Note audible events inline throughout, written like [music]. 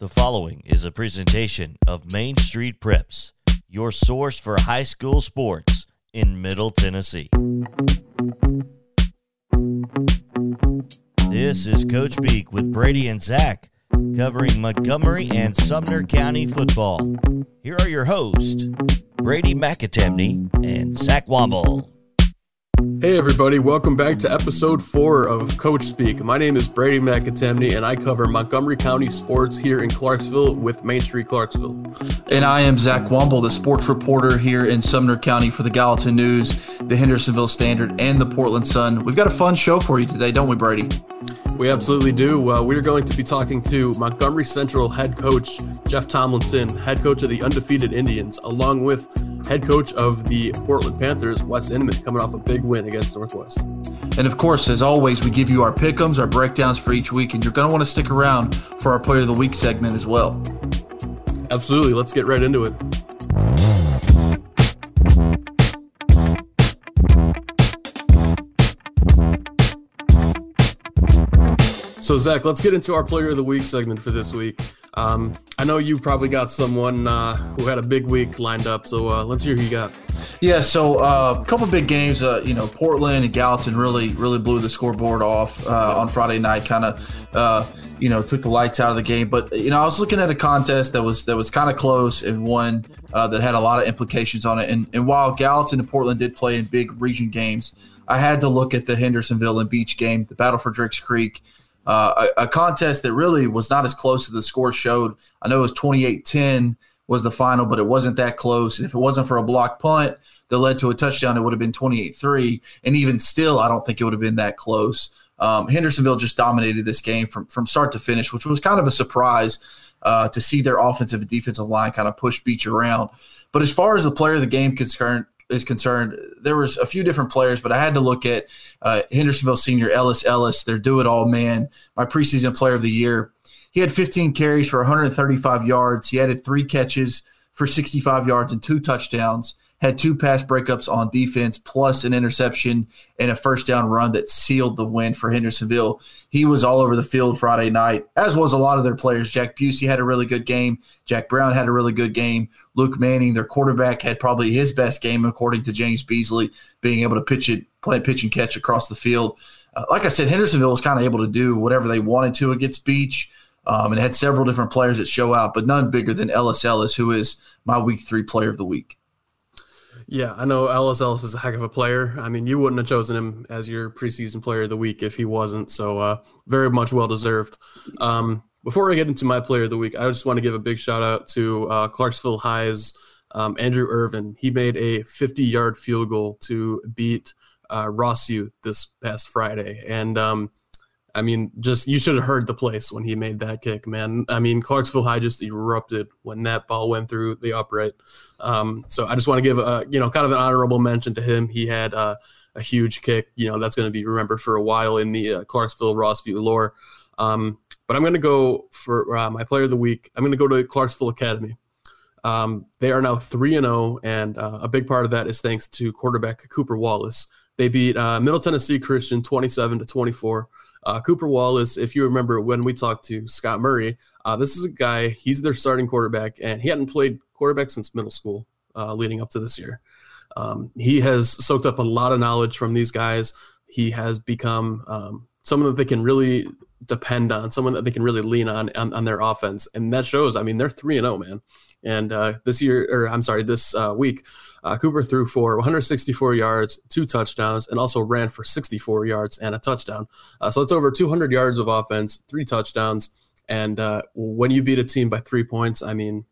The following is a presentation of Main Street Preps, your source for high school sports in Middle Tennessee. This is Coach Speak with Brady and Zach covering Montgomery and Sumner County football. Here are your hosts, Brady McAtemney and Zach Womble. Hey, everybody, welcome back to episode four of Coach Speak. My name is Brady McAtemney, and I cover Montgomery County sports here in Clarksville with Main Street Clarksville. And I am Zach Womble, the sports reporter here in Sumner County for the Gallatin News, the Hendersonville Standard, and the Portland Sun. We've got a fun show for you today, don't we, Brady? We absolutely do. Uh, we're going to be talking to Montgomery Central head coach Jeff Tomlinson, head coach of the undefeated Indians, along with head coach of the Portland Panthers, Wes Inman, coming off a big win against Northwest. And of course, as always, we give you our pickums, our breakdowns for each week, and you're going to want to stick around for our Player of the Week segment as well. Absolutely. Let's get right into it. So, Zach, let's get into our Player of the Week segment for this week. Um, I know you probably got someone uh, who had a big week lined up, so uh, let's hear who you got. Yeah, so uh, a couple big games. Uh, you know, Portland and Gallatin really, really blew the scoreboard off uh, on Friday night. Kind of, uh, you know, took the lights out of the game. But you know, I was looking at a contest that was that was kind of close and one that had a lot of implications on it. And, and while Gallatin and Portland did play in big region games, I had to look at the Hendersonville and Beech game, the battle for Drakes Creek. Uh, a, a, contest that really was not as close as the score showed. I know it was 28 10 was the final, but it wasn't that close. And if it wasn't for a block punt that led to a touchdown, it would have been 28 3. And even still, I don't think it would have been that close. Um, Hendersonville just dominated this game from, from start to finish, which was kind of a surprise uh, to see their offensive and defensive line kind of push Beech around. But as far as the player of the game concerned, is concerned, there was a few different players, but I had to look at uh, Hendersonville senior Ellis Ellis, their do it all man, my preseason player of the year. He had 15 carries for 135 yards. He added three catches for 65 yards and two touchdowns had two pass breakups on defense, plus an interception and a first down run that sealed the win for Hendersonville. He was all over the field Friday night, as was a lot of their players. Jack Busey had a really good game. Jack Brown had a really good game. Luke Manning, their quarterback, had probably his best game, according to James Beasley, being able to pitch it, play pitch and catch across the field. Uh, like I said, Hendersonville was kind of able to do whatever they wanted to against Beech. Um, and had several different players that show out, but none bigger than Ellis Ellis, who is my week three player of the week. Yeah, I know Ellis Ellis is a heck of a player. I mean, you wouldn't have chosen him as your preseason player of the week if he wasn't. So, uh, very much well deserved. Um, before I get into my player of the week, I just want to give a big shout out to uh, Clarksville High's um, Andrew Irvin. He made a 50 yard field goal to beat uh, Rossview this past Friday. And um, I mean, just you should have heard the place when he made that kick, man. I mean, Clarksville High just erupted when that ball went through the upright. Um, so I just want to give a you know kind of an honorable mention to him. He had uh, a huge kick. You know that's going to be remembered for a while in the uh, Clarksville Rossview lore. Um, but I'm going to go for uh, my player of the week. I'm going to go to Clarksville Academy. Um, they are now three and zero, oh, and uh, a big part of that is thanks to quarterback Cooper Wallace. They beat uh, Middle Tennessee Christian 27 to 24. Uh, Cooper Wallace, if you remember when we talked to Scott Murray, uh, this is a guy, he's their starting quarterback, and he hadn't played quarterback since middle school uh, leading up to this year. Um, he has soaked up a lot of knowledge from these guys. He has become um, someone that they can really depend on, someone that they can really lean on, on on, their offense, and that shows. I mean, they're three and zero, oh, man. And uh, this year, or I'm sorry, this uh, week, uh, Cooper threw for 164 yards, two touchdowns, and also ran for 64 yards and a touchdown. Uh, so it's over 200 yards of offense, three touchdowns. And uh, when you beat a team by three points, I mean,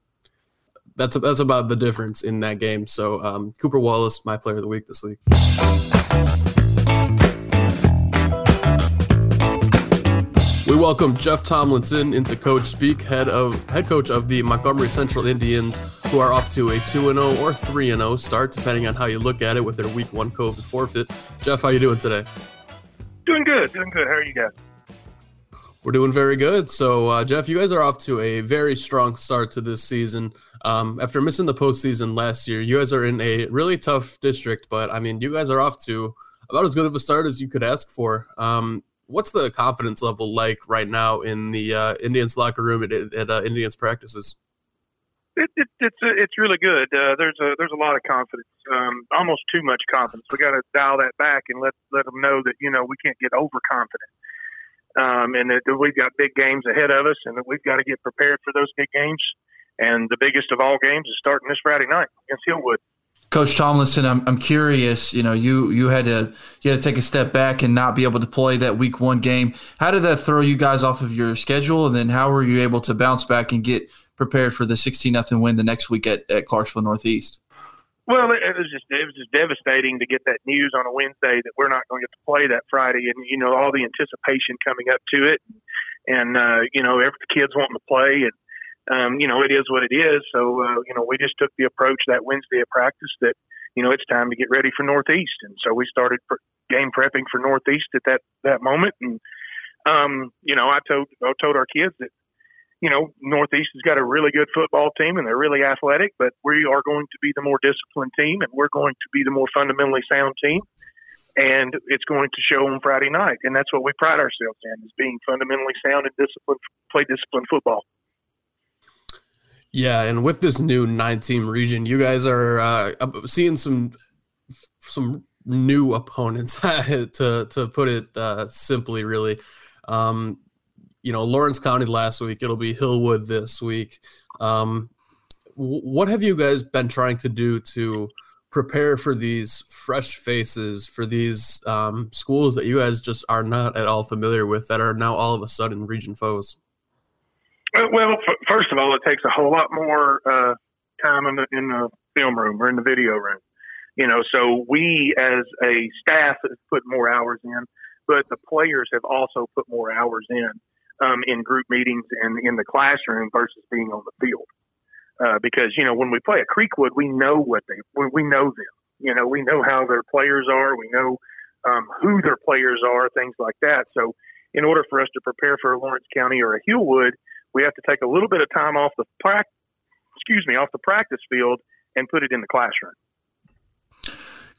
that's that's about the difference in that game. So um, Cooper Wallace, my player of the week this week. We welcome Jeff Tomlinson into Coach Speak, head of head coach of the Montgomery Central Indians, who are off to a two and zero oh or three and zero oh start, depending on how you look at it, with their Week One COVID forfeit. Jeff, how you doing today? Doing good, doing good. How are you guys? We're doing very good. So, uh, Jeff, you guys are off to a very strong start to this season. Um, after missing the postseason last year, you guys are in a really tough district, but I mean, you guys are off to about as good of a start as you could ask for. Um, what's the confidence level like right now in the uh, Indians locker room at, at uh, Indians practices? It, it, it's uh, it's really good. Uh, there's a there's a lot of confidence, um, almost too much confidence. We got to dial that back and let let them know that you know we can't get overconfident, um, and that we've got big games ahead of us, and that we've got to get prepared for those big games. And the biggest of all games is starting this Friday night against Hillwood. Coach Tomlinson, I'm, I'm curious. You know, you you had to you had to take a step back and not be able to play that Week One game. How did that throw you guys off of your schedule? And then how were you able to bounce back and get prepared for the 16 nothing win the next week at, at Clarksville Northeast? Well, it, it was just it was just devastating to get that news on a Wednesday that we're not going to get to play that Friday, and you know all the anticipation coming up to it, and uh, you know every the kids wanting to play, and um, you know, it is what it is. So, uh, you know, we just took the approach that Wednesday of practice that, you know, it's time to get ready for Northeast. And so we started game prepping for Northeast at that, that moment. And, um, you know, I told, I told our kids that, you know, Northeast has got a really good football team and they're really athletic, but we are going to be the more disciplined team and we're going to be the more fundamentally sound team. And it's going to show on Friday night. And that's what we pride ourselves in is being fundamentally sound and disciplined, play disciplined football. Yeah, and with this new nine-team region, you guys are uh, seeing some some new opponents. [laughs] to to put it uh, simply, really. Um, you know, Lawrence County last week. It'll be Hillwood this week. Um, what have you guys been trying to do to prepare for these fresh faces for these um, schools that you guys just are not at all familiar with that are now all of a sudden region foes? Well, f- first of all, it takes a whole lot more uh, time in the in the film room or in the video room. You know, so we as a staff have put more hours in, but the players have also put more hours in um, in group meetings and in the classroom versus being on the field. Uh, because you know, when we play at Creekwood, we know what they we, know them. You know, we know how their players are. We know um, who their players are, things like that. So, in order for us to prepare for Lawrence County or a Hillwood, we have to take a little bit of time off the practice, excuse me, off the practice field and put it in the classroom.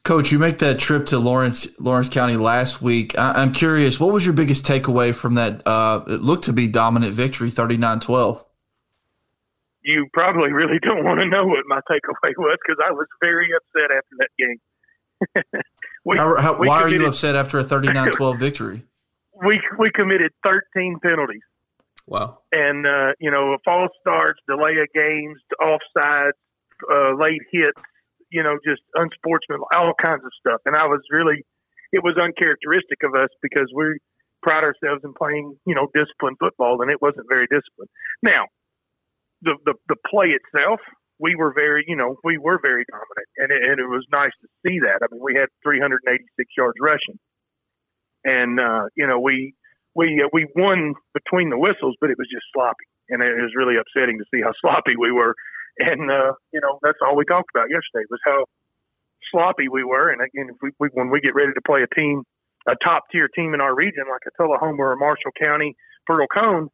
Coach, you make that trip to Lawrence Lawrence County last week. I, am curious, what was your biggest takeaway from that? Uh, it looked to be dominant victory, 39-12. You probably really don't want to know what my takeaway was because I was very upset after that game. [laughs] we, how, how, why committed, are you upset after a 39-12 victory? [laughs] We we committed 13 penalties. Wow. And, uh, you know, false starts, delay of games, offsides, uh, late hits, you know, just unsportsmanlike, all kinds of stuff. And I was really, it was uncharacteristic of us because we pride ourselves in playing, you know, disciplined football, and it wasn't very disciplined. Now, the, the, the play itself, we were very, you know, we were very dominant, and it, and it was nice to see that. I mean, we had 386 yards rushing, and uh, you know, we we uh, we won between the whistles, but it was just sloppy, and it was really upsetting to see how [laughs] sloppy we were. And uh, you know, that's all we talked about yesterday was how sloppy we were. And again, if we, we when we get ready to play a team, a top tier team in our region, like a Tullahoma or Marshall County, Pearl-Cohn,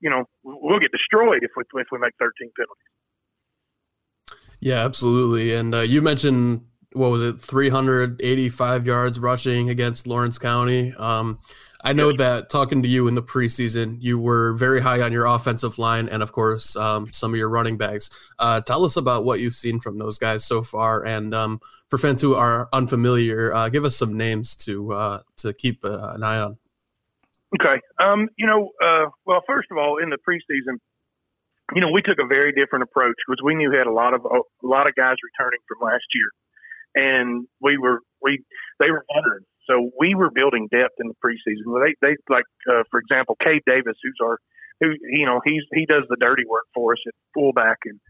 you know, we'll get destroyed if we if we make 13 penalties. Yeah, absolutely. And uh, you mentioned what was it, 385 yards rushing against Lawrence County. Um, I know that talking to you in the preseason, you were very high on your offensive line and, of course, um, some of your running backs. Uh, tell us about what you've seen from those guys so far, and um, for fans who are unfamiliar, uh, give us some names to uh, to keep uh, an eye on. Okay. Um, you know, uh, well, first of all, in the preseason, you know, we took a very different approach because we knew we had a lot of a lot of guys returning from last year, and we were we they were veterans so we were building depth in the preseason. They, they like, uh, for example, Cade Davis, who's our, who you know, he's he does the dirty work for us at fullback, and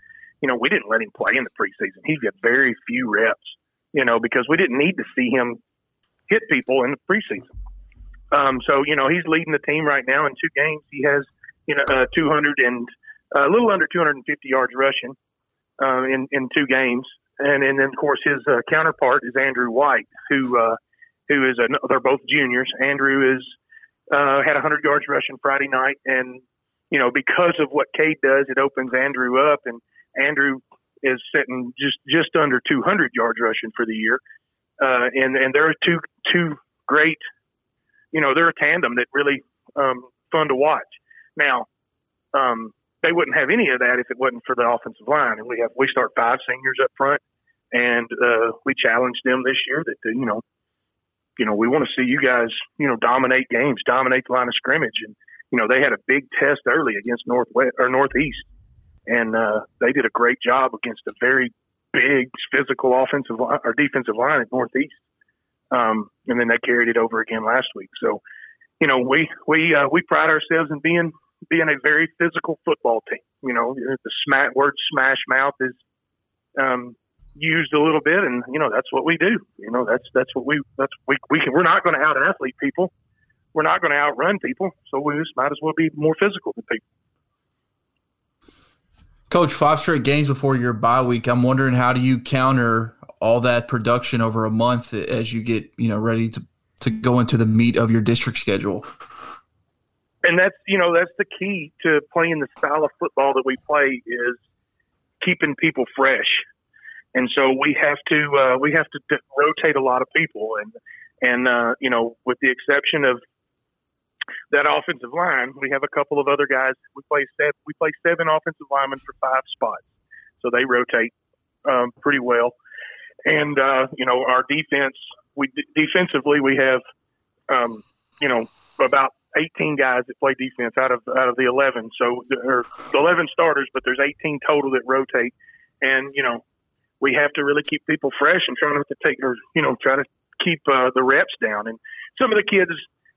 you know, we didn't let him play in the preseason. He got very few reps, you know, because we didn't need to see him hit people in the preseason. Um, so you know, he's leading the team right now in two games. He has you know uh, 200 and uh, a little under 250 yards rushing uh, in in two games, and and then of course his uh, counterpart is Andrew White, who uh, who is a, they're both juniors. Andrew is uh, had 100 yards rushing Friday night, and you know because of what Cade does, it opens Andrew up, and Andrew is sitting just just under 200 yards rushing for the year, uh, and and there are two two great you know, they're a tandem that really um, fun to watch. Now, um, they wouldn't have any of that if it wasn't for the offensive line. And we have we start five seniors up front, and uh, we challenged them this year that you know, you know, we want to see you guys you know dominate games, dominate the line of scrimmage, and you know they had a big test early against Northwest or Northeast, and uh, they did a great job against a very big physical offensive line or defensive line at Northeast. Um, and then they carried it over again last week. So, you know, we we uh, we pride ourselves in being being a very physical football team. You know, the smash, word smash mouth is um, used a little bit, and you know that's what we do. You know, that's that's what we that's we we can. We're not going to out athlete people. We're not going to outrun people, so we just might as well be more physical than people. Coach, five straight games before your bye week. I'm wondering how do you counter all that production over a month as you get you know ready to to go into the meat of your district schedule and that's you know that's the key to playing the style of football that we play is keeping people fresh and so we have to uh, we have to rotate a lot of people and and uh, you know with the exception of that offensive line we have a couple of other guys we play seven we play seven offensive linemen for five spots so they rotate um, pretty well and uh, you know our defense we defensively we have um, you know about 18 guys that play defense out of out of the 11. So there are 11 starters, but there's 18 total that rotate. And you know, we have to really keep people fresh and try not to take or you know try to keep uh, the reps down. And some of the kids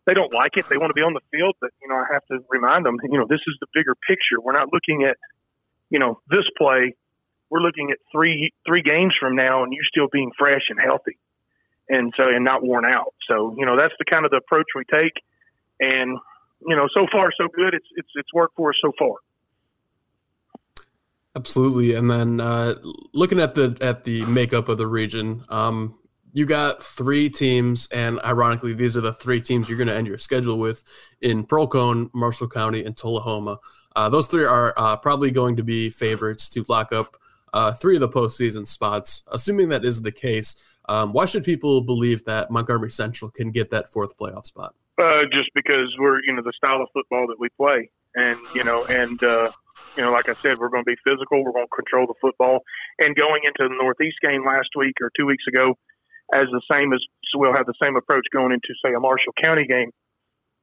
they don't like it. They want to be on the field, but you know I have to remind them. You know, this is the bigger picture. We're not looking at you know this play. We're looking at three three games from now, and you still being fresh and healthy, and so and not worn out. So you know that's the kind of the approach we take and you know, so far so good. It's it's it's worked for us so far. Absolutely, and then uh, looking at the at the makeup of the region, um, you got three teams, and ironically, these are the three teams you're going to end your schedule with in Pearl-Cohn, Marshall County, and Tullahoma. Uh, those three are uh, probably going to be favorites to lock up uh, three of the postseason spots. Assuming that is the case, um, why should people believe that Montgomery Central can get that fourth playoff spot? Uh, just because we're you know the style of football that we play, and you know, and uh, you know, like I said, we're going to be physical. We're going to control the football. And going into the Northeast game last week or two weeks ago, as the same as so we'll have the same approach going into say a Marshall County game.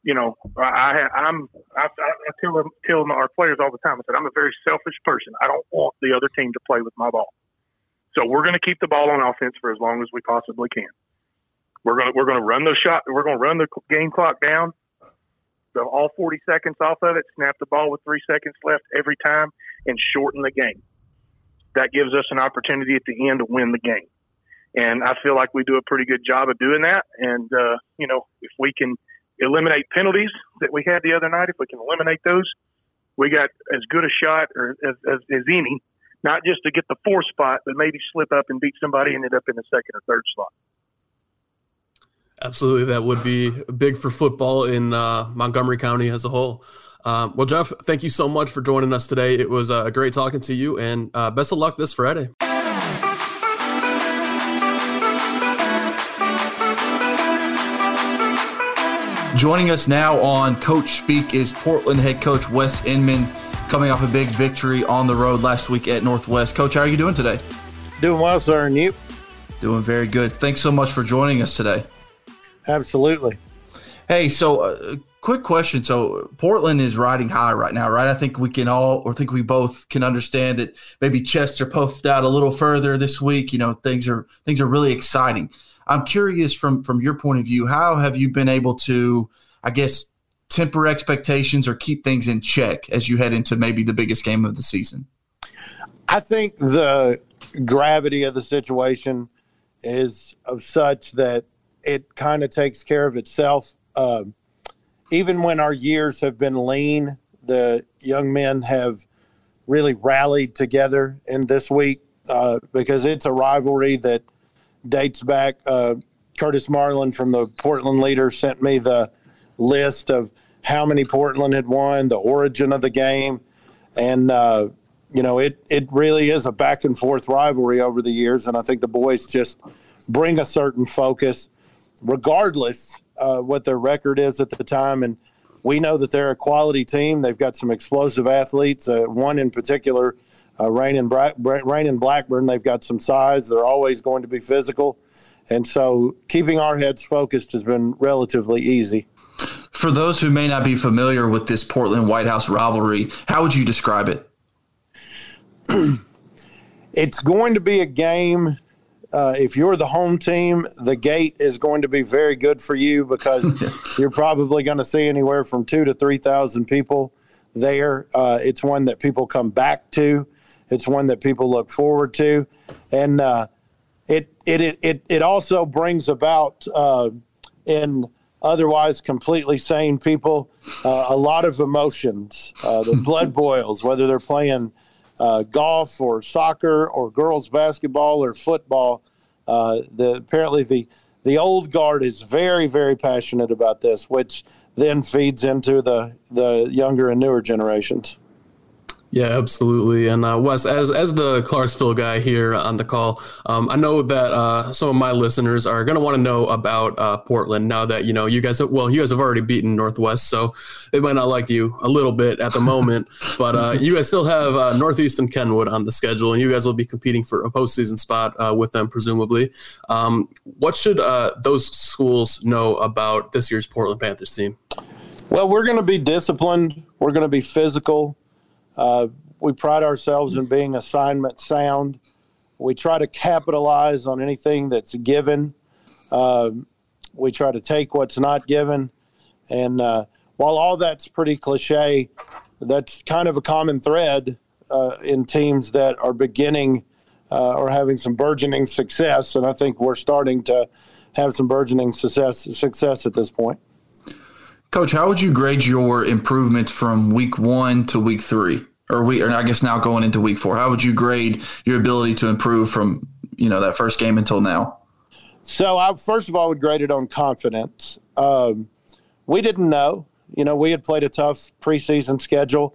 You know, I, I'm I, I tell them tell our players all the time. I said I'm a very selfish person. I don't want the other team to play with my ball. So we're going to keep the ball on offense for as long as we possibly can. We're gonna we're gonna run the shot. We're gonna run the game clock down. So all 40 seconds off of it. Snap the ball with three seconds left every time, and shorten the game. That gives us an opportunity at the end to win the game. And I feel like we do a pretty good job of doing that. And uh, you know, if we can eliminate penalties that we had the other night, if we can eliminate those, we got as good a shot or as, as, as any, not just to get the fourth spot, but maybe slip up and beat somebody and end up in the second or third slot. Absolutely, that would be big for football in uh, Montgomery County as a whole. Um, well, Jeff, thank you so much for joining us today. It was uh, great talking to you, and uh, best of luck this Friday. Joining us now on Coach Speak is Portland head coach Wes Inman, coming off a big victory on the road last week at Northwest. Coach, how are you doing today? Doing well, sir, and you? Doing very good. Thanks so much for joining us today. Absolutely. Hey, so uh, quick question. So Portland is riding high right now, right? I think we can all, or think we both can understand that maybe Chester puffed out a little further this week. You know, things are things are really exciting. I'm curious from from your point of view, how have you been able to, I guess, temper expectations or keep things in check as you head into maybe the biggest game of the season? I think the gravity of the situation is of such that it kind of takes care of itself. Uh, even when our years have been lean, the young men have really rallied together in this week uh, because it's a rivalry that dates back. Uh, Curtis Marlin from the Portland Leader sent me the list of how many Portland had won, the origin of the game, and uh, you know it it really is a back and forth rivalry over the years, and I think the boys just bring a certain focus regardless uh, what their record is at the time, and we know that they're a quality team. They've got some explosive athletes. Uh, one in particular, uh, Rain and Bra- Rain and Blackburn. They've got some size. They're always going to be physical, and so keeping our heads focused has been relatively easy. For those who may not be familiar with this Portland White House rivalry, how would you describe it? [clears throat] it's going to be a game. Uh, if you're the home team, the gate is going to be very good for you because [laughs] you're probably going to see anywhere from two to three thousand people there. Uh, it's one that people come back to. It's one that people look forward to, and uh, it, it it it also brings about uh, in otherwise completely sane people uh, a lot of emotions. Uh, the [laughs] blood boils, whether they're playing uh, golf or soccer or girls basketball or football. Uh, the apparently the the old guard is very very passionate about this, which then feeds into the the younger and newer generations. Yeah, absolutely. And uh, Wes, as as the Clarksville guy here on the call, um, I know that uh, some of my listeners are going to want to know about uh, Portland now that you know you guys. Have, well, you guys have already beaten Northwest, so they might not like you a little bit at the moment. [laughs] but uh, you guys still have uh, Northeast and Kenwood on the schedule, and you guys will be competing for a postseason spot uh, with them, presumably. Um, what should those schools know about this year's Portland Panthers team? Well, we're going to be disciplined. We're going to be physical. Uh, we pride ourselves in being assignment sound. We try to capitalize on anything that's given. Uh, we try to take what's not given. And uh, while all that's pretty cliche, that's kind of a common thread uh, in teams that are beginning uh, or having some burgeoning success. And I think we're starting to have some burgeoning success, success at this point. Coach, how would you grade your improvement from week one to week three, or we, or I guess now going into week four? How would you grade your ability to improve from you know that first game until now? So I first of all would grade it on confidence. Um, we didn't know, you know, we had played a tough preseason schedule,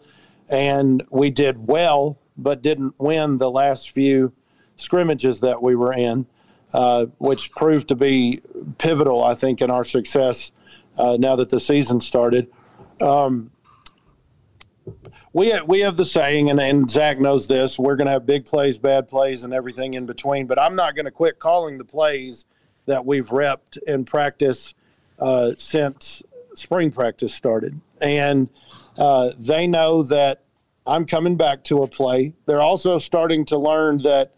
and we did well, but didn't win the last few scrimmages that we were in, uh, which proved to be pivotal, I think, in our success uh, now that the season started. Um, we have, we have the saying, and, and Zach knows this: we're going to have big plays, bad plays, and everything in between. But I'm not going to quit calling the plays that we've repped in practice uh, since spring practice started, and uh, they know that I'm coming back to a play. They're also starting to learn that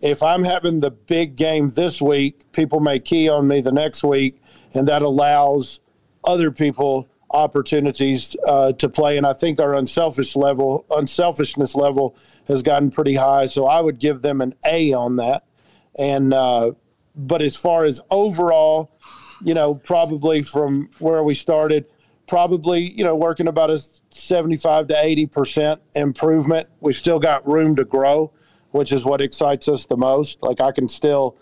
if I'm having the big game this week, people may key on me the next week, and that allows other people opportunities uh, to play. And I think our unselfish level, unselfishness level, has gotten pretty high. So I would give them an A on that. And uh, but as far as overall, you know, probably from where we started, probably you know working about a 75 to 80 percent improvement. We've still got room to grow, which is what excites us the most. Like I can still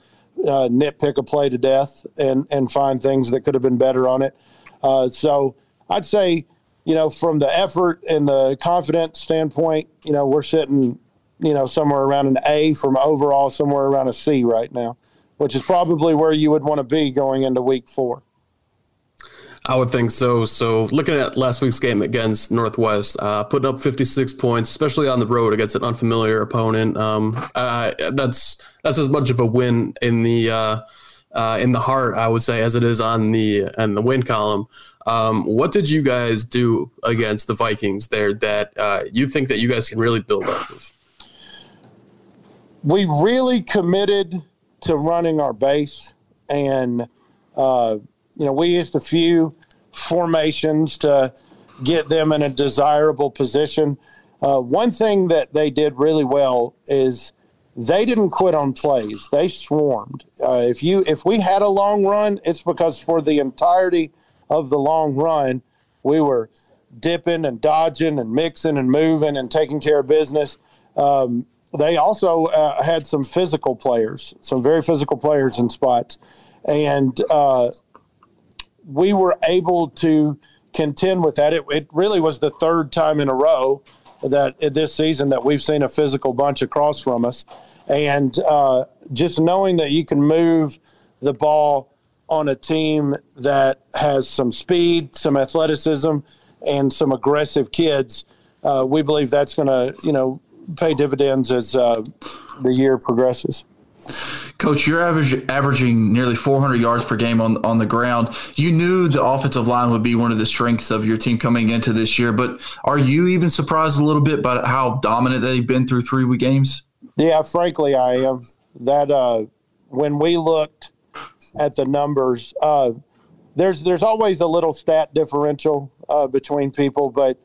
uh, nitpick a play to death and and find things that could have been better on it. Uh, so I'd say, you know, from the effort and the confidence standpoint, you know, we're sitting, you know, somewhere around an A from overall, somewhere around a C right now, which is probably where you would want to be going into week four. I would think so. So, looking at last week's game against Northwest, uh, putting up 56 points, especially on the road against an unfamiliar opponent, um, uh, that's that's as much of a win in the uh, uh, in the heart, I would say, as it is on the and the win column. Um, what did you guys do against the Vikings there that uh, you think that you guys can really build off of? We really committed to running our base, and uh, you know we used a few formations to get them in a desirable position. Uh, one thing that they did really well is they didn't quit on plays. They swarmed. Uh, if you if we had a long run, it's because for the entirety of the long run, we were dipping and dodging and mixing and moving and taking care of business. Um, they also uh, had some physical players, some very physical players in spots, and uh, we were able to contend with that. It, it really was the third time in a row that this season that we've seen a physical bunch across from us, and uh, just knowing that you can move the ball on a team that has some speed, some athleticism, and some aggressive kids, uh, we believe that's going to, you know, pay dividends as uh, the year progresses. Coach, you're average, averaging nearly 400 yards per game on on the ground. You knew the offensive line would be one of the strengths of your team coming into this year, but are you even surprised a little bit by how dominant they've been through three week games? Yeah, frankly, I am. That uh, when we looked at the numbers, uh, there's there's always a little stat differential uh, between people, but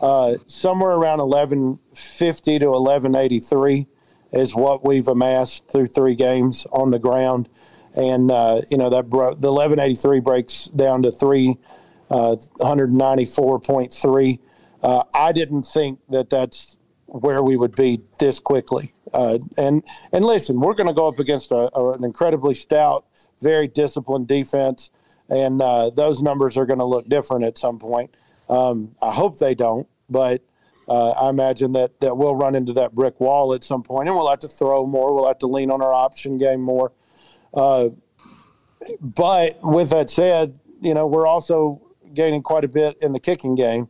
uh, somewhere around 1150 to 1183 is what we've amassed through three games on the ground. And, uh, you know, that bro- the 1183 breaks down to 394.3. Uh, I didn't think that that's where we would be this quickly. Uh, and and listen, we're going to go up against a, a, an incredibly stout, very disciplined defense, and uh, those numbers are going to look different at some point. Um, I hope they don't, but uh, I imagine that that we'll run into that brick wall at some point, and we'll have to throw more. We'll have to lean on our option game more. Uh, but with that said, you know we're also gaining quite a bit in the kicking game,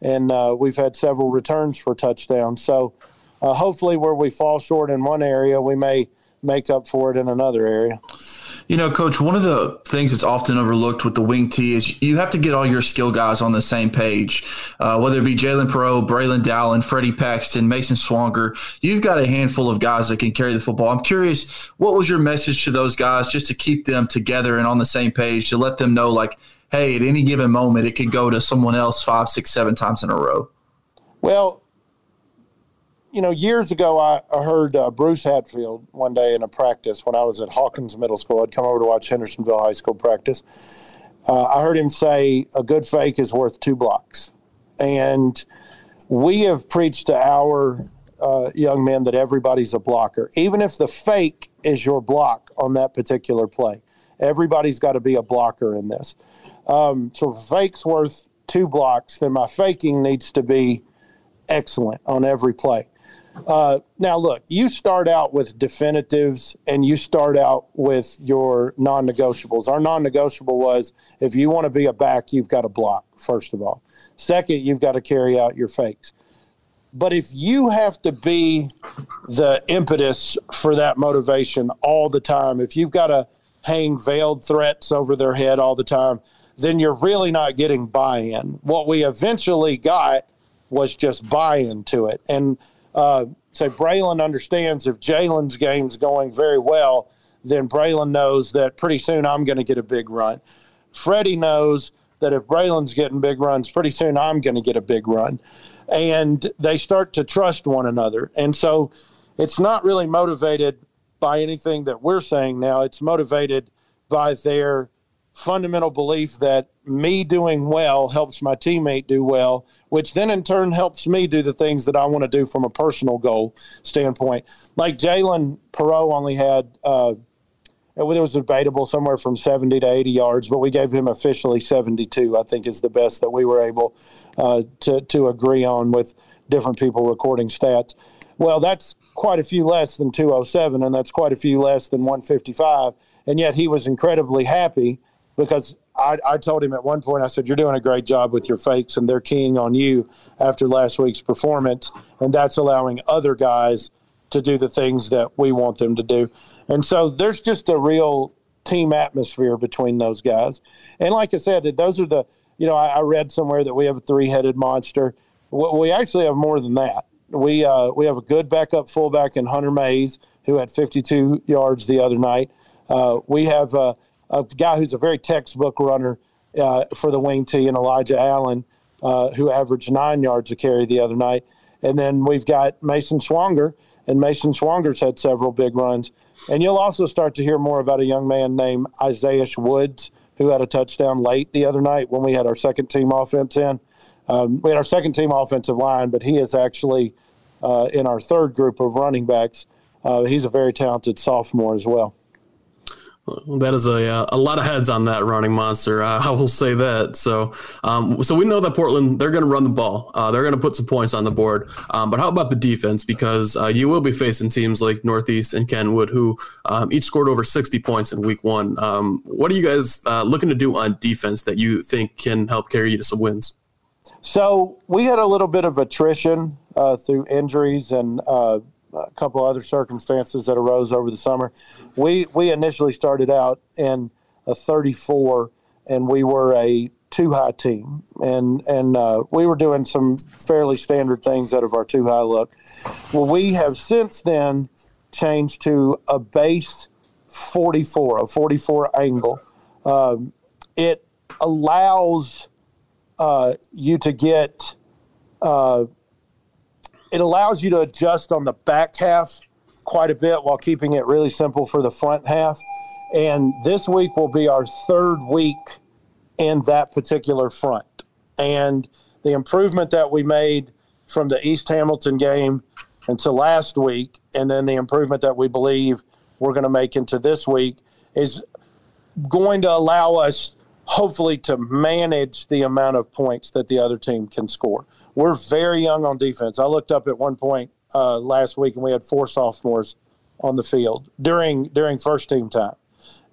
and uh, we've had several returns for touchdowns. So uh, hopefully, where we fall short in one area, we may make up for it in another area. You know, Coach, one of the things that's often overlooked with the wing T is you have to get all your skill guys on the same page. Uh, whether it be Jalen Perot, Braylon Dowling, Freddie Paxton, Mason Swanger, you've got a handful of guys that can carry the football. I'm curious, what was your message to those guys just to keep them together and on the same page to let them know, like, hey, at any given moment, it could go to someone else five, six, seven times in a row? Well, you know, years ago, I, heard uh, Bruce Hatfield one day in a practice when I was at Hawkins Middle School. I'd come over to watch Hendersonville High School practice. Uh, I heard him say, a good fake is worth two blocks. And we have preached to our uh, young men that everybody's a blocker, even if the fake is your block on that particular play. Everybody's got to be a blocker in this. Um, so if fake's worth two blocks, then my faking needs to be excellent on every play. Uh, now, look, you start out with definitives and you start out with your non negotiables. Our non negotiable was if you want to be a back, you've got to block, first of all. Second, you've got to carry out your fakes. But if you have to be the impetus for that motivation all the time, if you've got to hang veiled threats over their head all the time, then you're really not getting buy in. What we eventually got was just buy in to it. And uh, say Braylon understands if Jalen's game's going very well, then Braylon knows that pretty soon I'm going to get a big run. Freddie knows that if Braylon's getting big runs, pretty soon I'm going to get a big run. And they start to trust one another. And so it's not really motivated by anything that we're saying now. It's motivated by their fundamental belief that me doing well helps my teammate do well, which then in turn helps me do the things that I want to do from a personal goal standpoint. Like Jalen Perot only had, uh, it was debatable somewhere from 70 to 80 yards, but we gave him officially 72, I think is the best that we were able uh, to, to agree on with different people recording stats. Well, that's quite a few less than 207, and that's quite a few less than 155. And yet he was incredibly happy because I, I, told him at one point, I said, You're doing a great job with your fakes, and they're keying on you after last week's performance. And that's allowing other guys to do the things that we want them to do. And so there's just a real team atmosphere between those guys. And like I said, those are the, you know, I, I read somewhere that we have a three headed monster. We actually have more than that. We, uh, we have a good backup fullback in Hunter Mays, who had 52 yards the other night. Uh, we have, uh, a guy who's a very textbook runner uh, for the wing T and Elijah Allen, uh, who averaged nine yards a carry the other night. And then we've got Mason Swanger, and Mason Swanger's had several big runs. And you'll also start to hear more about a young man named Isaiah Woods, who had a touchdown late the other night when we had our second team offense in. Um, we had our second team offensive line, but he is actually uh, in our third group of running backs. Uh, he's a very talented sophomore as well. That is a, uh, a lot of heads on that running monster. Uh, [laughs] I will say that. So, um, so we know that Portland they're going to run the ball. Uh, they're going to put some points on the board. Um, but how about the defense? Because uh, you will be facing teams like Northeast and Kenwood, who um, each scored over 60 points in Week One. Um, what are you guys looking to do on defense that you think can help carry you to some wins? So we had a little bit of attrition through injuries and a couple other circumstances that arose over the summer. We we initially started out in a 34, and we were a two high team, and and uh, we were doing some fairly standard things out of our two high look. Well, we have since then changed to a base 44, a 44 angle. Um, it allows uh, you to get uh, it allows you to adjust on the back half quite a bit while keeping it really simple for the front half. And this week will be our third week in that particular front. And the improvement that we made from the East Hamilton game until last week, and then the improvement that we believe we're going to make into this week is going to allow us hopefully to manage the amount of points that the other team can score we're very young on defense. I looked up at one point uh, last week, and we had four sophomores on the field during during first team time,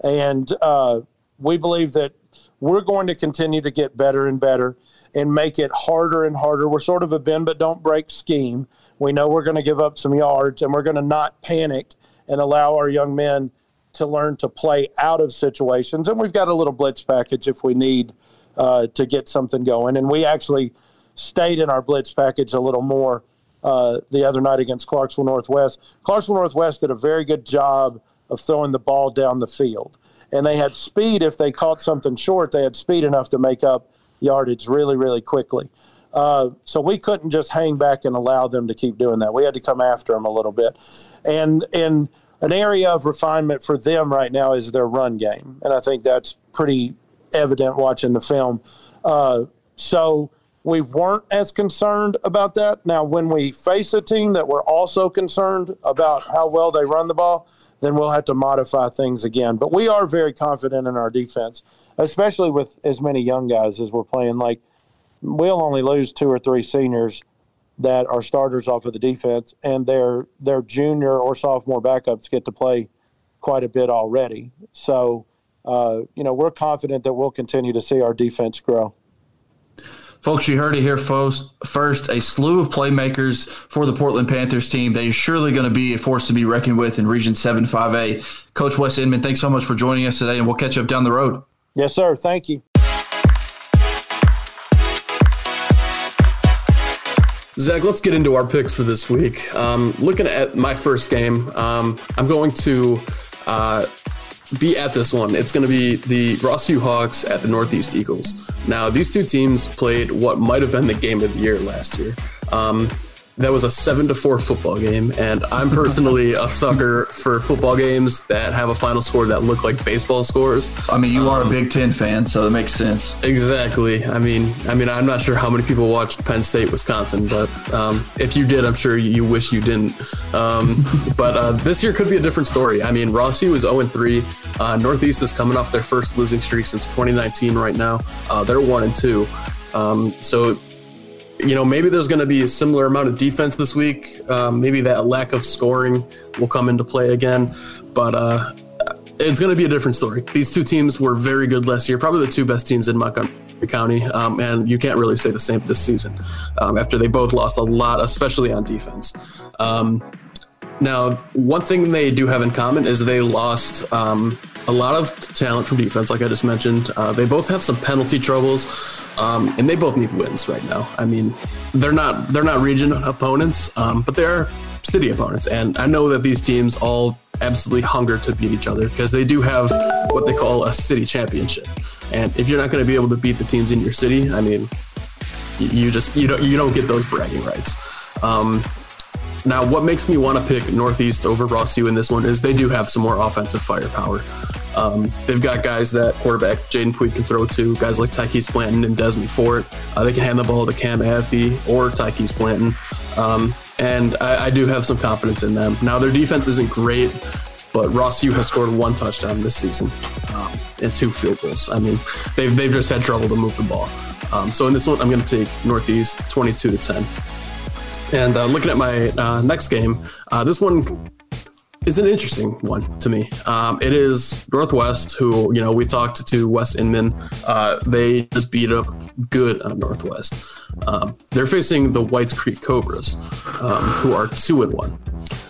and uh, we believe that we're going to continue to get better and better and make it harder and harder. We're sort of a bend but don't break scheme. We know we're going to give up some yards, and we're going to not panic and allow our young men to learn to play out of situations. And we've got a little blitz package if we need uh, to get something going. And we actually stayed in our blitz package a little more uh, the other night against Clarksville Northwest. Clarksville Northwest did a very good job of throwing the ball down the field. And they had speed. If they caught something short, they had speed enough to make up yardage really, really quickly. Uh, so we couldn't just hang back and allow them to keep doing that. We had to come after them a little bit. And in an area of refinement for them right now is their run game. And I think that's pretty evident watching the film. Uh, so we weren't as concerned about that. Now, when we face a team that we're also concerned about how well they run the ball, then we'll have to modify things again. But we are very confident in our defense, especially with as many young guys as we're playing. Like, we'll only lose two or three seniors that are starters off of the defense, and their their junior or sophomore backups get to play quite a bit already. So, uh, you know, we're confident that we'll continue to see our defense grow. Folks, you heard it here first. First, a slew of playmakers for the Portland Panthers team. They're surely going to be a force to be reckoned with in Region 7 5A. Coach Wes Inman, thanks so much for joining us today, and we'll catch up down the road. Yes, sir. Thank you. Zach, let's get into our picks for this week. Um, looking at my first game, um, I'm going to uh, be at this one. It's going to be the Rossview Hawks at the Northeast Eagles. Now, these two teams played what might have been the game of the year last year. Um, that was a seven to four football game, and I'm personally [laughs] a sucker for football games that have a final score that look like baseball scores. I mean, you are um, a Big Ten fan, so that makes sense. Exactly. I mean, I mean, I'm not sure how many people watched Penn State, Wisconsin, but um, if you did, I'm sure you wish you didn't. Um, [laughs] but uh, this year could be a different story. I mean, Rossview is 0 3. Uh, Northeast is coming off their first losing streak since 2019. Right now, uh, they're one and two. Um, so you know, maybe there's going to be a similar amount of defense this week. Um, maybe that lack of scoring will come into play again, but uh, it's going to be a different story. These two teams were very good last year, probably the two best teams in Montgomery County, um, and you can't really say the same this season um, after they both lost a lot, especially on defense. Um, now, one thing they do have in common is they lost um, a lot of talent from defense, like I just mentioned. Uh, they both have some penalty troubles. Um, and they both need wins right now. I mean, they're not they're not region opponents, um, but they're city opponents, and I know that these teams all absolutely hunger to beat each other because they do have what they call a city championship. And if you're not going to be able to beat the teams in your city, I mean, you just you don't you don't get those bragging rights. Um, now, what makes me want to pick Northeast over Rossview in this one is they do have some more offensive firepower. Um, they've got guys that quarterback Jaden Puig can throw to, guys like Tykees Blanton and Desmond Fort. Uh, they can hand the ball to Cam Athey or Tykees Blanton. Um, and I, I, do have some confidence in them. Now, their defense isn't great, but Rossview has scored one touchdown this season um, and two field goals. I mean, they've they've just had trouble to move the ball. Um, so in this one, I'm going to take Northeast 22 to 10. And uh, looking at my uh, next game, uh, this one is an interesting one to me. Um, it is Northwest, who you know we talked to Wes Inman. Uh, they just beat up good on Northwest. Um, they're facing the Whites Creek Cobras, um, who are two and one.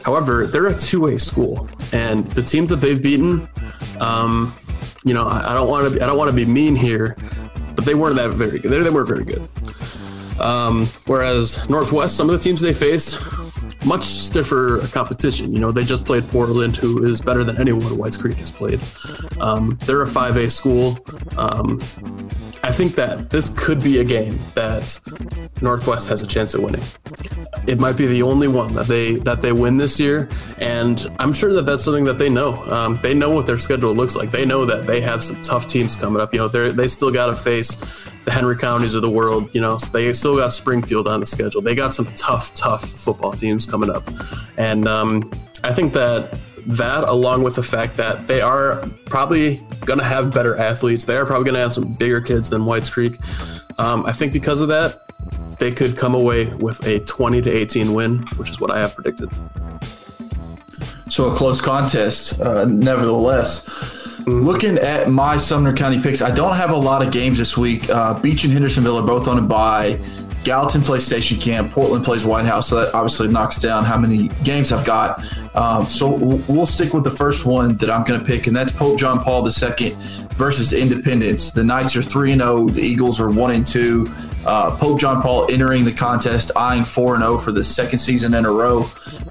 However, they're a two-way school, and the teams that they've beaten, um, you know, I, I don't want to I don't want to be mean here, but they weren't that very good. They, they weren't very good. Um, whereas Northwest, some of the teams they face much stiffer competition. You know, they just played Portland, who is better than anyone Whites Creek has played. Um, they're a 5A school. Um, I think that this could be a game that Northwest has a chance at winning. It might be the only one that they that they win this year, and I'm sure that that's something that they know. Um, they know what their schedule looks like. They know that they have some tough teams coming up. You know, they they still got to face the Henry counties of the world. You know, so they still got Springfield on the schedule. They got some tough, tough football teams coming up, and um, I think that that, along with the fact that they are probably going to have better athletes, they are probably going to have some bigger kids than Whites Creek. Um, I think because of that, they could come away with a 20 to 18 win, which is what I have predicted. So a close contest, uh, nevertheless. Looking at my Sumner County picks, I don't have a lot of games this week. Uh, Beech and Hendersonville are both on a bye. Gallatin plays Station Camp. Portland plays White House. So that obviously knocks down how many games I've got. Um, so we'll stick with the first one that I'm going to pick, and that's Pope John Paul II versus Independence. The Knights are 3 0. The Eagles are 1 and 2. Uh, Pope John Paul entering the contest, eyeing 4 0 for the second season in a row.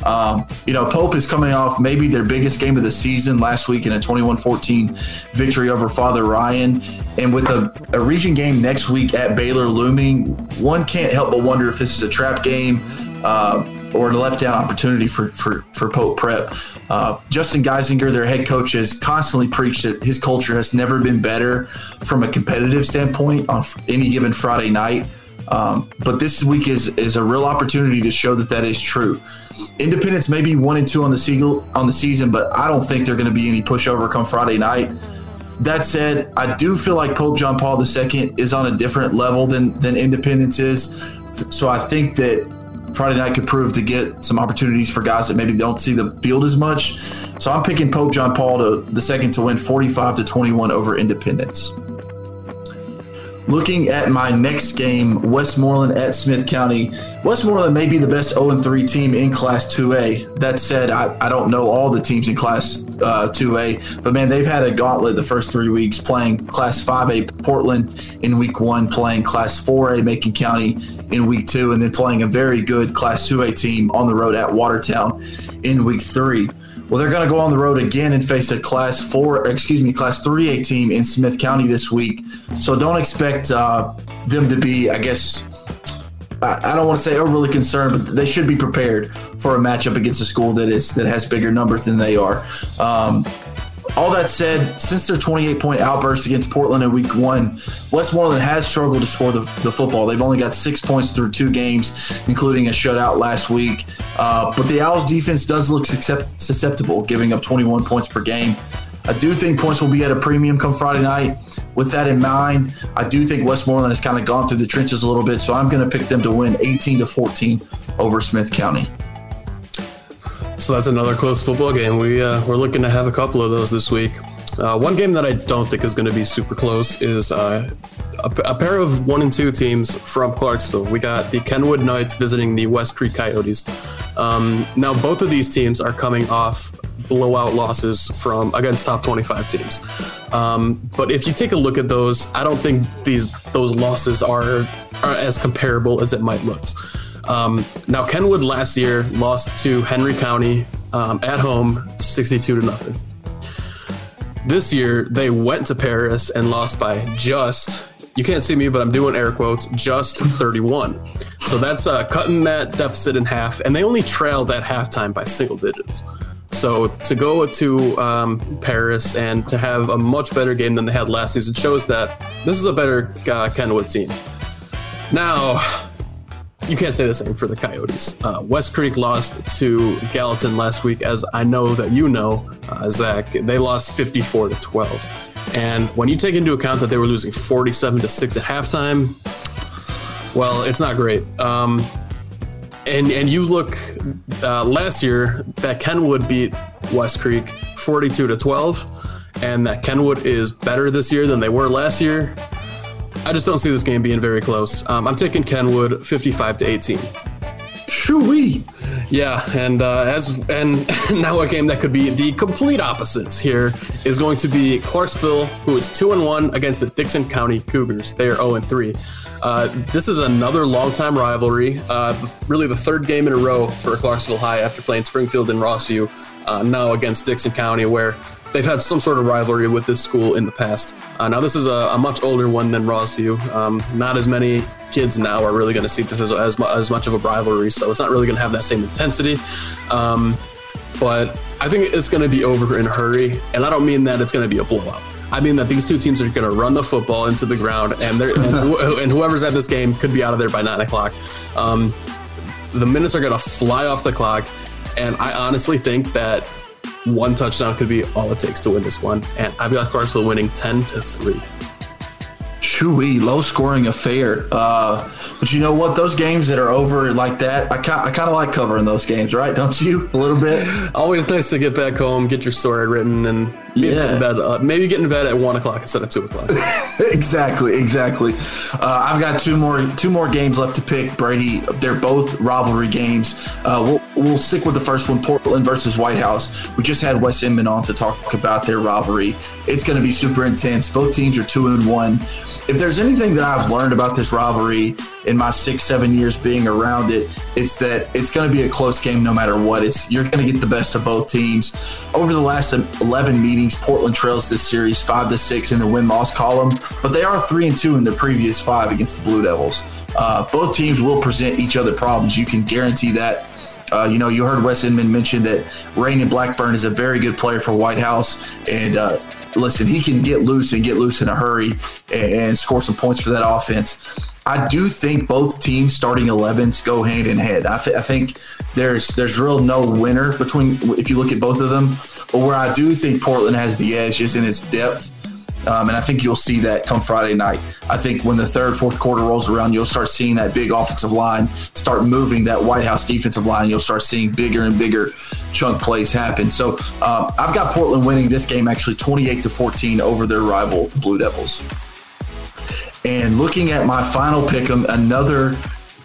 Um, you know, Pope is coming off maybe their biggest game of the season last week in a 21 14 victory over Father Ryan. And with a, a region game next week at Baylor looming, one can't help but wonder if this is a trap game. Uh, or a letdown opportunity for, for, for Pope Prep. Uh, Justin Geisinger, their head coach, has constantly preached that his culture has never been better from a competitive standpoint on any given Friday night. Um, but this week is is a real opportunity to show that that is true. Independence may be one and two on the seagull on the season, but I don't think they're going to be any pushover come Friday night. That said, I do feel like Pope John Paul II is on a different level than than Independence is. So I think that Friday night could prove to get some opportunities for guys that maybe don't see the field as much. So I'm picking Pope John Paul to the second to win 45 to 21 over Independence. Looking at my next game, Westmoreland at Smith County. Westmoreland may be the best 0 3 team in Class 2A. That said, I, I don't know all the teams in Class uh, 2A, but man, they've had a gauntlet the first three weeks playing Class 5A Portland in week one, playing Class 4A Macon County in week two, and then playing a very good Class 2A team on the road at Watertown in week three. Well, they're going to go on the road again and face a Class Four, excuse me, Class Three A team in Smith County this week. So don't expect uh, them to be, I guess, I don't want to say overly concerned, but they should be prepared for a matchup against a school that is that has bigger numbers than they are. Um, all that said, since their 28 point outburst against Portland in week one, Westmoreland has struggled to score the, the football. They've only got six points through two games, including a shutout last week. Uh, but the Owls defense does look susceptible, giving up 21 points per game. I do think points will be at a premium come Friday night. With that in mind, I do think Westmoreland has kind of gone through the trenches a little bit, so I'm going to pick them to win 18 to 14 over Smith County. So that's another close football game. We uh, we're looking to have a couple of those this week. Uh, one game that I don't think is going to be super close is uh, a, a, pair of one and two teams from Clarksville. We got the Kenwood Knights visiting the West Creek Coyotes. Um, now, both of these teams are coming off blowout losses from against top 25 teams. Um, but if you take a look at those, I don't think these those losses are, are as comparable as it might look. Um, now, Kenwood last year lost to Henry County um, at home, 62 to nothing. This year, they went to Paris and lost by just, you can't see me, but I'm doing air quotes, just 31. So that's uh, cutting that deficit in half, and they only trailed at halftime by single digits. So to go to um, Paris and to have a much better game than they had last season shows that this is a better uh, Kenwood team. Now, you can't say the same for the Coyotes. Uh, West Creek lost to Gallatin last week, as I know that you know, uh, Zach. They lost 54 to 12. And when you take into account that they were losing 47 to 6 at halftime, well, it's not great. Um, and and you look uh, last year that Kenwood beat West Creek 42 to 12, and that Kenwood is better this year than they were last year. I just don't see this game being very close. Um, I'm taking Kenwood 55 to 18. Shoo-wee. Yeah, and uh, as and [laughs] now a game that could be the complete opposites here is going to be Clarksville, who is two and one against the Dickson County Cougars. They are zero and three. Uh, this is another longtime rivalry. Uh, really, the third game in a row for Clarksville High after playing Springfield and Rossview. Uh, now against Dickson County, where they've had some sort of rivalry with this school in the past. Uh, now, this is a, a, much older one than Rossview. Um, not as many kids now are really going to see this as, as, as, much of a rivalry, so it's not really going to have that same intensity. Um, but I think it's going to be over in a hurry, and I don't mean that it's going to be a blowout. I mean that these two teams are going to run the football into the ground, and, and, [laughs] and, whoever's at this game could be out of there by nine o'clock. Um, the minutes are going to fly off the clock, and I honestly think that one touchdown could be all it takes to win this one. And I've got Clarksville winning 10 to 3. Chewy, low scoring affair. Uh, but you know what? Those games that are over like that, I, I kind of like covering those games, right? [laughs] Don't you? A little bit. Always nice to get back home, get your story written, and maybe yeah. Get bed, uh, maybe get in bed at one o'clock instead of two o'clock. [laughs] exactly, exactly. Uh, I've got two more two more games left to pick. Brady, they're both rivalry games. Uh, we'll, we'll stick with the first one, Portland versus White House. We just had Wes Inman on to talk about their rivalry. It's going to be super intense. Both teams are two and one. If there's anything that I've learned about this rivalry in my six seven years being around it, it's that it's going to be a close game no matter what. It's you're going to get the best of both teams. Over the last 11 meetings, Portland trails this series five to six in the win loss column, but they are three and two in their previous five against the Blue Devils. Uh, both teams will present each other problems. You can guarantee that. Uh, you know, you heard Wes Inman mention that Rainian Blackburn is a very good player for White House, and uh, listen, he can get loose and get loose in a hurry and, and score some points for that offense. I do think both teams starting 11s go hand in hand. I, th- I, think there's there's real no winner between if you look at both of them. But where I do think Portland has the edge is in its depth. Um, and I think you'll see that come Friday night. I think when the third, fourth quarter rolls around, you'll start seeing that big offensive line start moving that White House defensive line. You'll start seeing bigger and bigger chunk plays happen. So um, I've got Portland winning this game actually 28 to 14 over their rival, Blue Devils. And looking at my final pick, another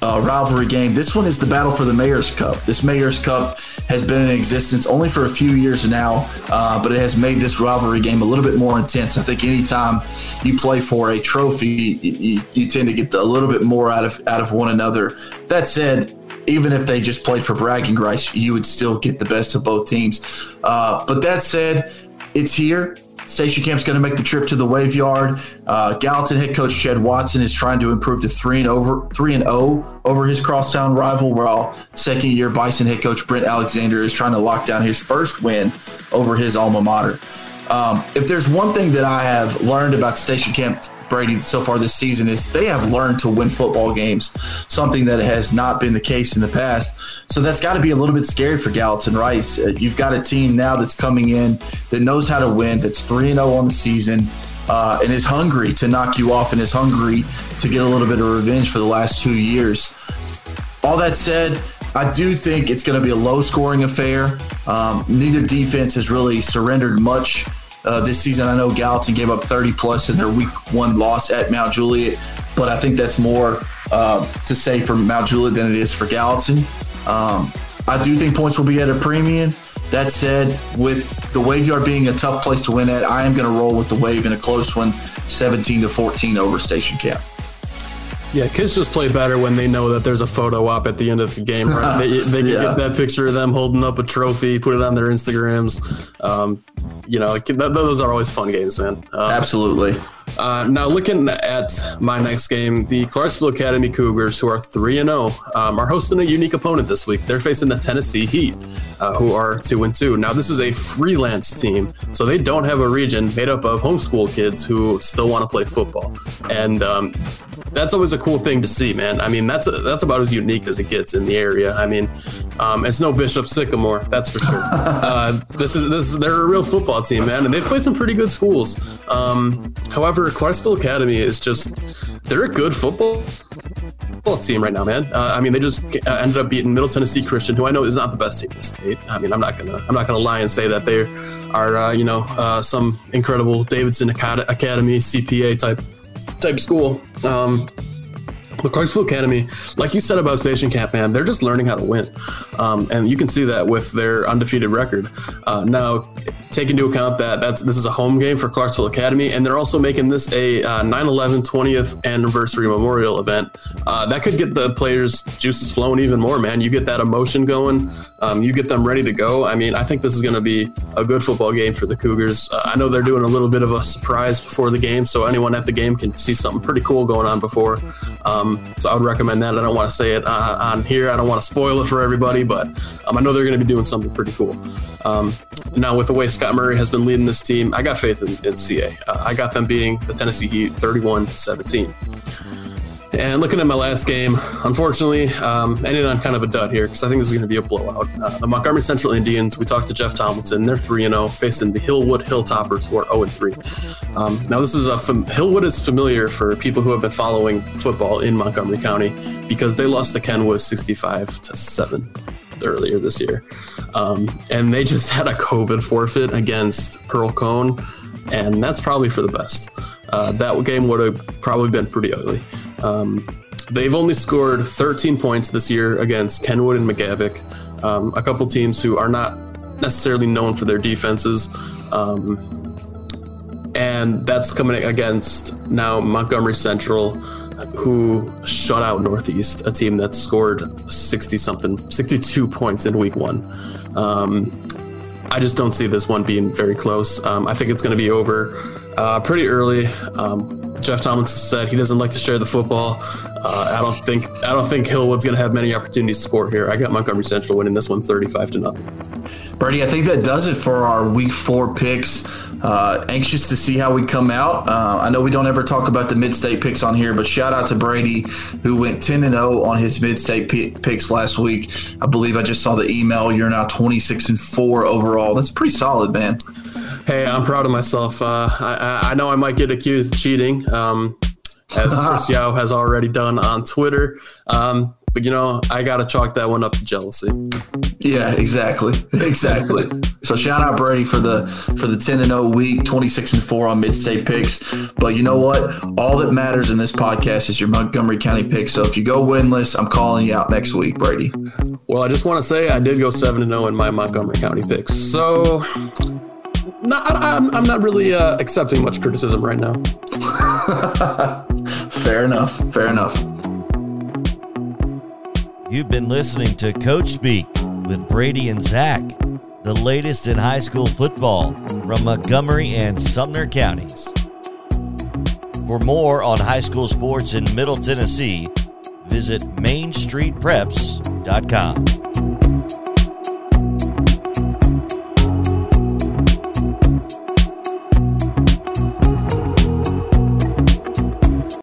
uh, rivalry game. This one is the battle for the Mayor's Cup. This Mayor's Cup has been in existence only for a few years now, uh, but it has made this rivalry game a little bit more intense. I think anytime you play for a trophy, you, you tend to get a little bit more out of out of one another. That said, even if they just played for bragging rights, you would still get the best of both teams. Uh, but that said, it's here. Station Camp's going to make the trip to the Wave Yard. Uh, Gallatin head coach Chad Watson is trying to improve to three and over three and zero oh over his crosstown rival, while second year Bison head coach Brent Alexander is trying to lock down his first win over his alma mater. Um, if there's one thing that I have learned about Station Camp Brady so far this season is they have learned to win football games, something that has not been the case in the past. So that's got to be a little bit scary for Gallatin, right? Uh, you've got a team now that's coming in that knows how to win, that's 3 0 on the season. Uh, and is hungry to knock you off and is hungry to get a little bit of revenge for the last two years. All that said, I do think it's going to be a low scoring affair. Um, neither defense has really surrendered much uh, this season. I know Gallatin gave up 30 plus in their week one loss at Mount Juliet, but I think that's more uh, to say for Mount Juliet than it is for Gallatin. Um, I do think points will be at a premium. That said, with the wave yard being a tough place to win at, I am going to roll with the wave in a close one, 17 to 14 over Station Camp. Yeah, kids just play better when they know that there's a photo op at the end of the game. Right? [laughs] they, they yeah. get that picture of them holding up a trophy, put it on their Instagrams. Um, you know, those are always fun games, man. Um, Absolutely. Uh, now, looking at my next game, the Clarksville Academy Cougars, who are 3 and 0, um, are hosting a unique opponent this week. They're facing the Tennessee Heat, uh, who are 2 and 2. Now, this is a freelance team, so they don't have a region made up of homeschool kids who still want to play football. And um, that's always a cool thing to see, man. I mean, that's a, that's about as unique as it gets in the area. I mean, um, it's no Bishop Sycamore, that's for sure. [laughs] Uh, this is this is they're a real football team, man, and they've played some pretty good schools. Um, however, Clarksville Academy is just they're a good football team right now, man. Uh, I mean, they just uh, ended up beating Middle Tennessee Christian, who I know is not the best team in the state. I mean, I'm not gonna I'm not gonna lie and say that they are uh, you know uh, some incredible Davidson Academy CPA type type school. Um, the Clarksville Academy, like you said about Station Camp, man, they're just learning how to win. Um, and you can see that with their undefeated record. Uh, now, take into account that that's this is a home game for Clarksville Academy, and they're also making this a uh, 9/11 20th anniversary memorial event. Uh, that could get the players' juices flowing even more, man. You get that emotion going, um, you get them ready to go. I mean, I think this is going to be a good football game for the Cougars. Uh, I know they're doing a little bit of a surprise before the game, so anyone at the game can see something pretty cool going on before. Um, so I would recommend that. I don't want to say it uh, on here. I don't want to spoil it for everybody, but um, I know they're going to be doing something pretty cool. Um, now, with the way Scott Murray has been leading this team, I got faith in, in CA. Uh, I got them beating the Tennessee Heat 31 to 17. And looking at my last game, unfortunately, um, ended on kind of a dud here because I think this is going to be a blowout. Uh, the Montgomery Central Indians, we talked to Jeff Tomlinson. They're 3 0, facing the Hillwood Hilltoppers, who are 0 3. Um, now, this is a fam- Hillwood is familiar for people who have been following football in Montgomery County because they lost to Kenwood 65 to 7 earlier this year. Um, and they just [laughs] had a COVID forfeit against Pearl-Cohn, and that's probably for the best. Uh, that game would have probably been pretty ugly. Um, they've only scored 13 points this year against Kenwood and McGavock, um, a couple teams who are not necessarily known for their defenses. Um, and that's coming against now Montgomery Central, who shut out Northeast, a team that scored 60 something, 62 points in week one. Um, I just don't see this one being very close. Um, I think it's going to be over uh, pretty early. Um, Jeff Tomlinson said he doesn't like to share the football. Uh, I don't think I don't think Hillwood's going to have many opportunities to score here. I got Montgomery Central winning this one, thirty-five to nothing. Brady, I think that does it for our Week Four picks. Uh, anxious to see how we come out. Uh, I know we don't ever talk about the mid-state picks on here, but shout out to Brady who went 10 and 0 on his mid-state p- picks last week. I believe I just saw the email. You're now 26 and 4 overall. That's pretty solid, man. Hey, I'm proud of myself. Uh, I, I, know I might get accused of cheating, um, as [laughs] Chris Yao has already done on Twitter. Um, but you know, I gotta chalk that one up to jealousy. Yeah, exactly, [laughs] exactly. so shout out Brady for the for the ten and zero oh week, twenty six and four on mid state picks. But you know what? All that matters in this podcast is your Montgomery County pick. So if you go winless, I'm calling you out next week, Brady. Well, I just want to say I did go seven and zero oh in my Montgomery County picks. So not, I'm, I'm not really uh, accepting much criticism right now. [laughs] fair enough. Fair enough. You've been listening to Coach Speak with Brady and Zach, the latest in high school football from Montgomery and Sumner counties. For more on high school sports in Middle Tennessee, visit MainStreetPreps.com.